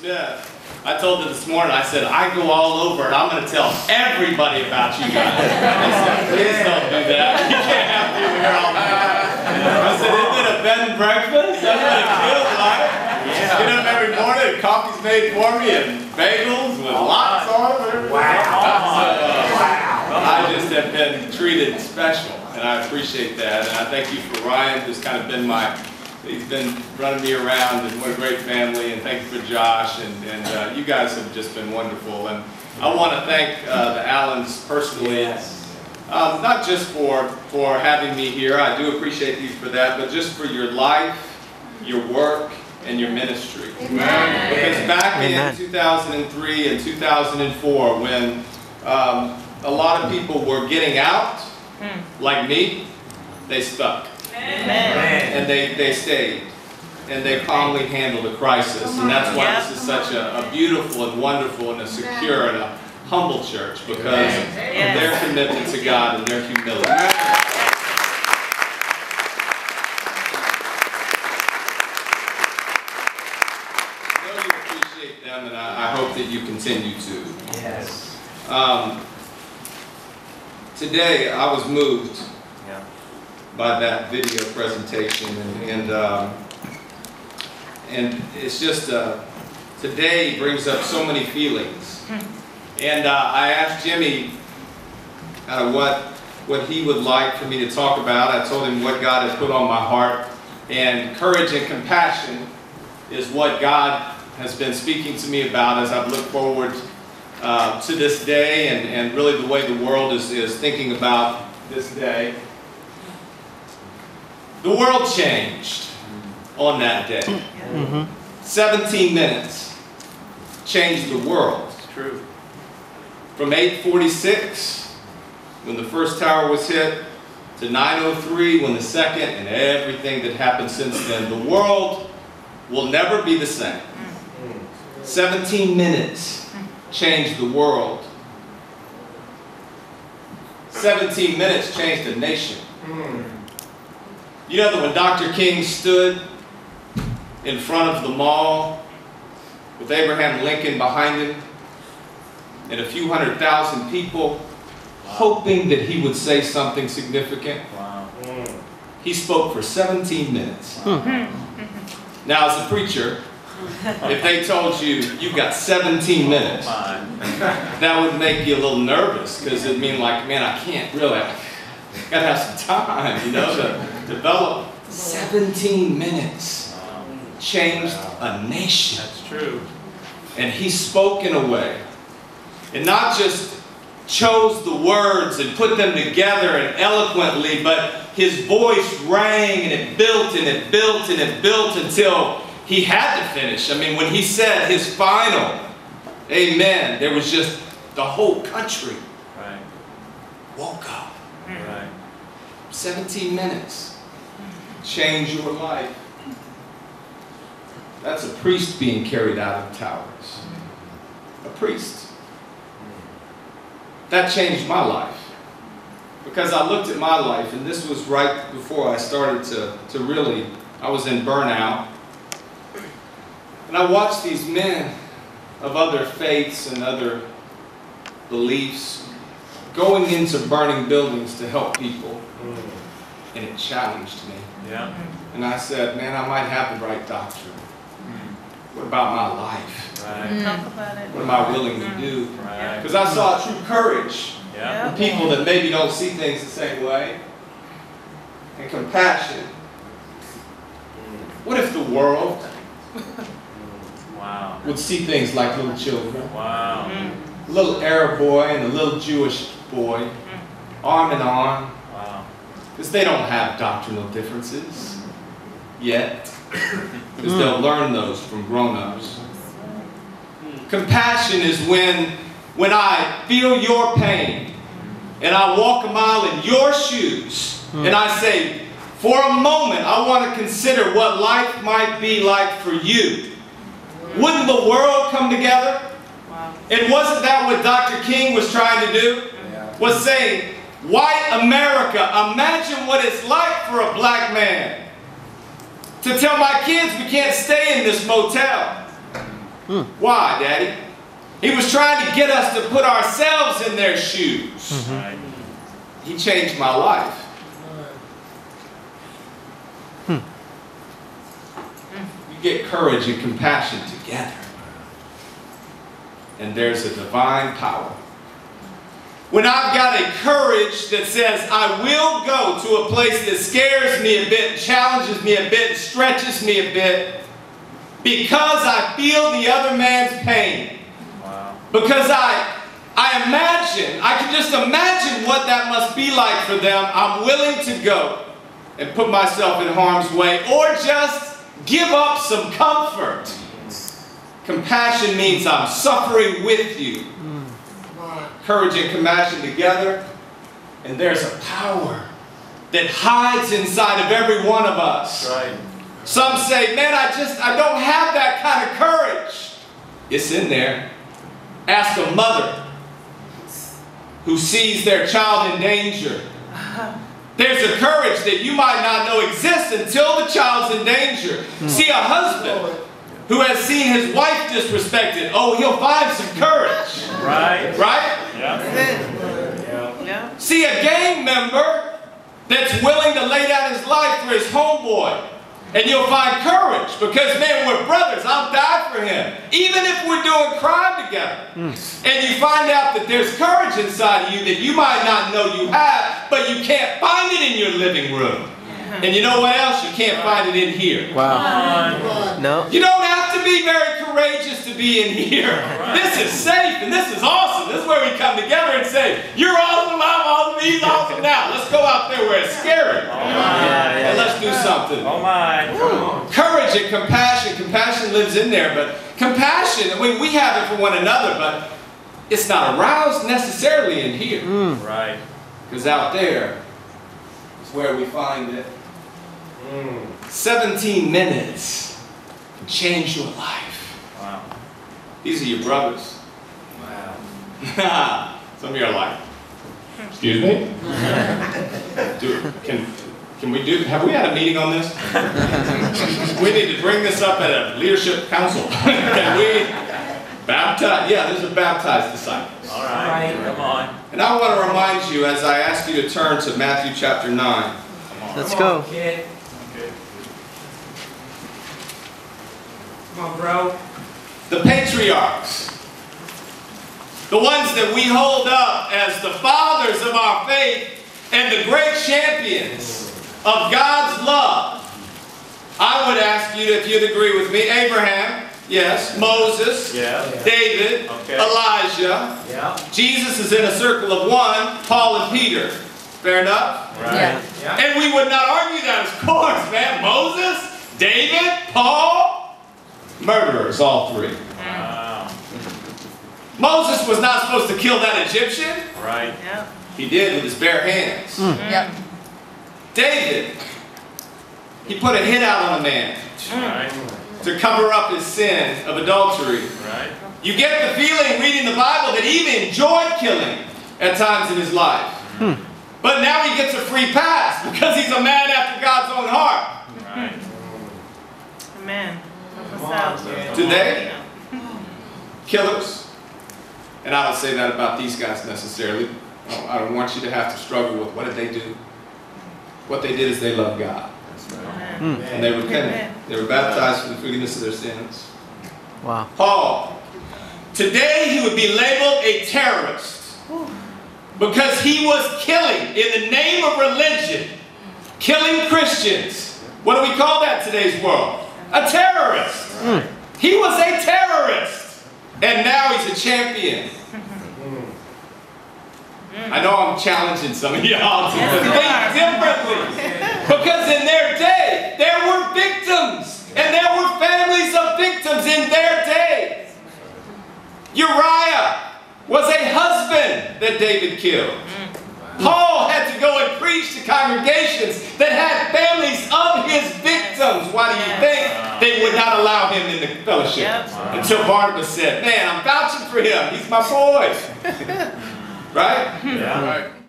Smith. I told her this morning, I said, I go all over and I'm going to tell everybody about you guys. I said, please don't do that. You can't have people here all time. I said, isn't it a bed and breakfast? That's what it feels like. Get up every morning, coffee's made for me and bagels with lots on them. Wow. I just have been treated special and I appreciate that. And I thank you for Ryan, who's kind of been my He's been running me around, and what a great family, and thank you for Josh, and, and uh, you guys have just been wonderful. And I want to thank uh, the Allens personally, um, not just for, for having me here, I do appreciate you for that, but just for your life, your work, and your ministry. Amen. Because back Amen. in 2003 and 2004, when um, a lot of people were getting out, like me, they stuck and they, they stayed and they calmly handled the crisis and that's why this is such a, a beautiful and wonderful and a secure and a humble church because of their commitment to God and their humility. I know you appreciate them and I, I hope that you continue to. Yes. Um, today I was moved Yeah. By that video presentation and, and, um, and it's just, uh, today brings up so many feelings. And uh, I asked Jimmy kind of what, what he would like for me to talk about. I told him what God had put on my heart. And courage and compassion is what God has been speaking to me about as I've looked forward uh, to this day and, and really the way the world is, is thinking about this day. The world changed on that day. Mhm. 17 minutes changed the world. It's true. From 846, when the first tower was hit, to 903, when the second, and everything that happened since then. The world will never be the same. 17 minutes changed the world. 17 minutes changed a nation. You know that when Dr. King stood in front of the mall with Abraham Lincoln behind him and a few hundred thousand people hoping that he would say something significant, Wow. he spoke for 17 minutes. Now, as a preacher, if they told you you've got 17 minutes, Fine. that would make you a little nervous because it'd mean like, man, I can't really, I gotta have some time, you know, to develop. 17 minutes Wow. changed a nation. That's true. And he spoke in a way, and not just chose the words and put them together and eloquently, but his voice rang and it built and it built and it built until he had to finish. I mean, when he said his final amen, there was just the whole country Right. woke up. Right. 17 minutes. Change your life. That's a priest being carried out of towers. A priest. That changed my life. Because I looked at my life, and this was right before I started to, to really, I was in burnout. And I watched these men of other faiths and other beliefs going into burning buildings to help people and it challenged me. Yeah. And I said, man, I might have the right doctrine. What about my life? Right. Mm. Talk about it. What am I willing to do? Right. Because I saw true courage Yeah. in people that maybe don't see things the same way, and compassion. What if the world Wow. would see things like little children? Wow. A little Arab boy and a little Jewish boy, arm in arm, Wow. Because they don't have doctrinal differences yet, because they'll hmm. learn those from grown-ups. Compassion is when, when I feel your pain and I walk a mile in your shoes hmm. and I say, for a moment, I want to consider what life might be like for you. Wouldn't the world come together? Wow. And wasn't that what Dr. King was trying to do? Was saying, white America, imagine what it's like for a black man to tell my kids we can't stay in this motel. Hmm. Why, Daddy? He was trying to get us to put ourselves in their shoes. Mm-hmm. Right. He changed my life. Hmm. You get courage and compassion together. And there's a divine power. When I've got a courage that says, I will go to a place that scares me a bit, challenges me a bit, stretches me a bit, because I feel the other man's pain. Wow. Because I, I imagine, I can just imagine what that must be like for them. I'm willing to go and put myself in harm's way or just give up some comfort. Compassion means I'm suffering with you. Courage and compassion together, and there's a power that hides inside of every one of us. Right. Some say, man, I just, I don't have that kind of courage. It's in there. Ask a mother who sees their child in danger. Uh-huh. There's a courage that you might not know exists until the child's in danger. Hmm. See a husband who has seen his wife disrespected. Oh, he'll find some courage. Right. Right? Yeah. Yeah. See a gang member that's willing to lay down his life for his homeboy. And you'll find courage because, man, we're brothers. I'll die for him. Even if we're doing crime together. Hmm. And you find out that there's courage inside of you that you might not know you have, but you can't find it in your living room. And you know what else? You can't find it in here. Wow. No. You don't have to be very courageous to be in here. This is safe and this is awesome. This is where we come together and say, You're awesome, I'm awesome, he's awesome. Now, let's go out there where it's scary. Oh yeah, And let's do something. Oh my. Come. Courage and compassion. Compassion lives in there, but compassion, I mean, we have it for one another, but it's not aroused necessarily in here. Right. Because out there is where we find it. 17 minutes can change your life. Wow. These are your brothers. Wow. Some of you are like, excuse me? Do, can, can we do, have we had a meeting on this? We need to bring this up at a leadership council. Can we baptize, yeah, there's a baptized disciples. All right. Come on. And I want to remind you, as I ask you to turn to Matthew chapter 9, Come on. Let's go. Come on, bro. the patriarchs, the ones that we hold up as the fathers of our faith and the great champions of God's love. I would ask you if you'd agree with me. Abraham, yes. Moses, Yeah. David, Okay. Elijah. Yeah. Jesus is in a circle of one, Paul and Peter. Fair enough? Right. Yeah. And we would not argue that, of course, man. Moses, David, Paul, murderers, all three. Wow. Moses was not supposed to kill that Egyptian. Right. Yeah. He did with his bare hands. Hmm. Mm. Yep. David, he put a hit out on a man Right. to cover up his sin of adultery. Right. You get the feeling reading the Bible that he even enjoyed killing at times in his life. Hmm. But now he gets a free pass because he's a man after God's own heart. Right. Amen. Help us out. Today, killers, and I don't say that about these guys necessarily. I don't- I don't want you to have to struggle with what did they do. What they did is they loved God. Amen. And they repented. They were baptized for the forgiveness of their sins. Wow. Paul, today he would be labeled a terrorist because he was killing in the name of religion, killing Christians. What do we call that in today's world? A terrorist. He was a terrorist. And now he's a champion. Mm. I know I'm challenging some of y'all to think differently. Because in their day, there were victims. And there were families of victims in their day. Uriah was a husband that David killed. Paul had to go and preach to congregations that had families of his victims. Why do you think they would not allow him in the fellowship? Until Barnabas said, Man, I'm vouching for him. He's my boy. right? Yeah.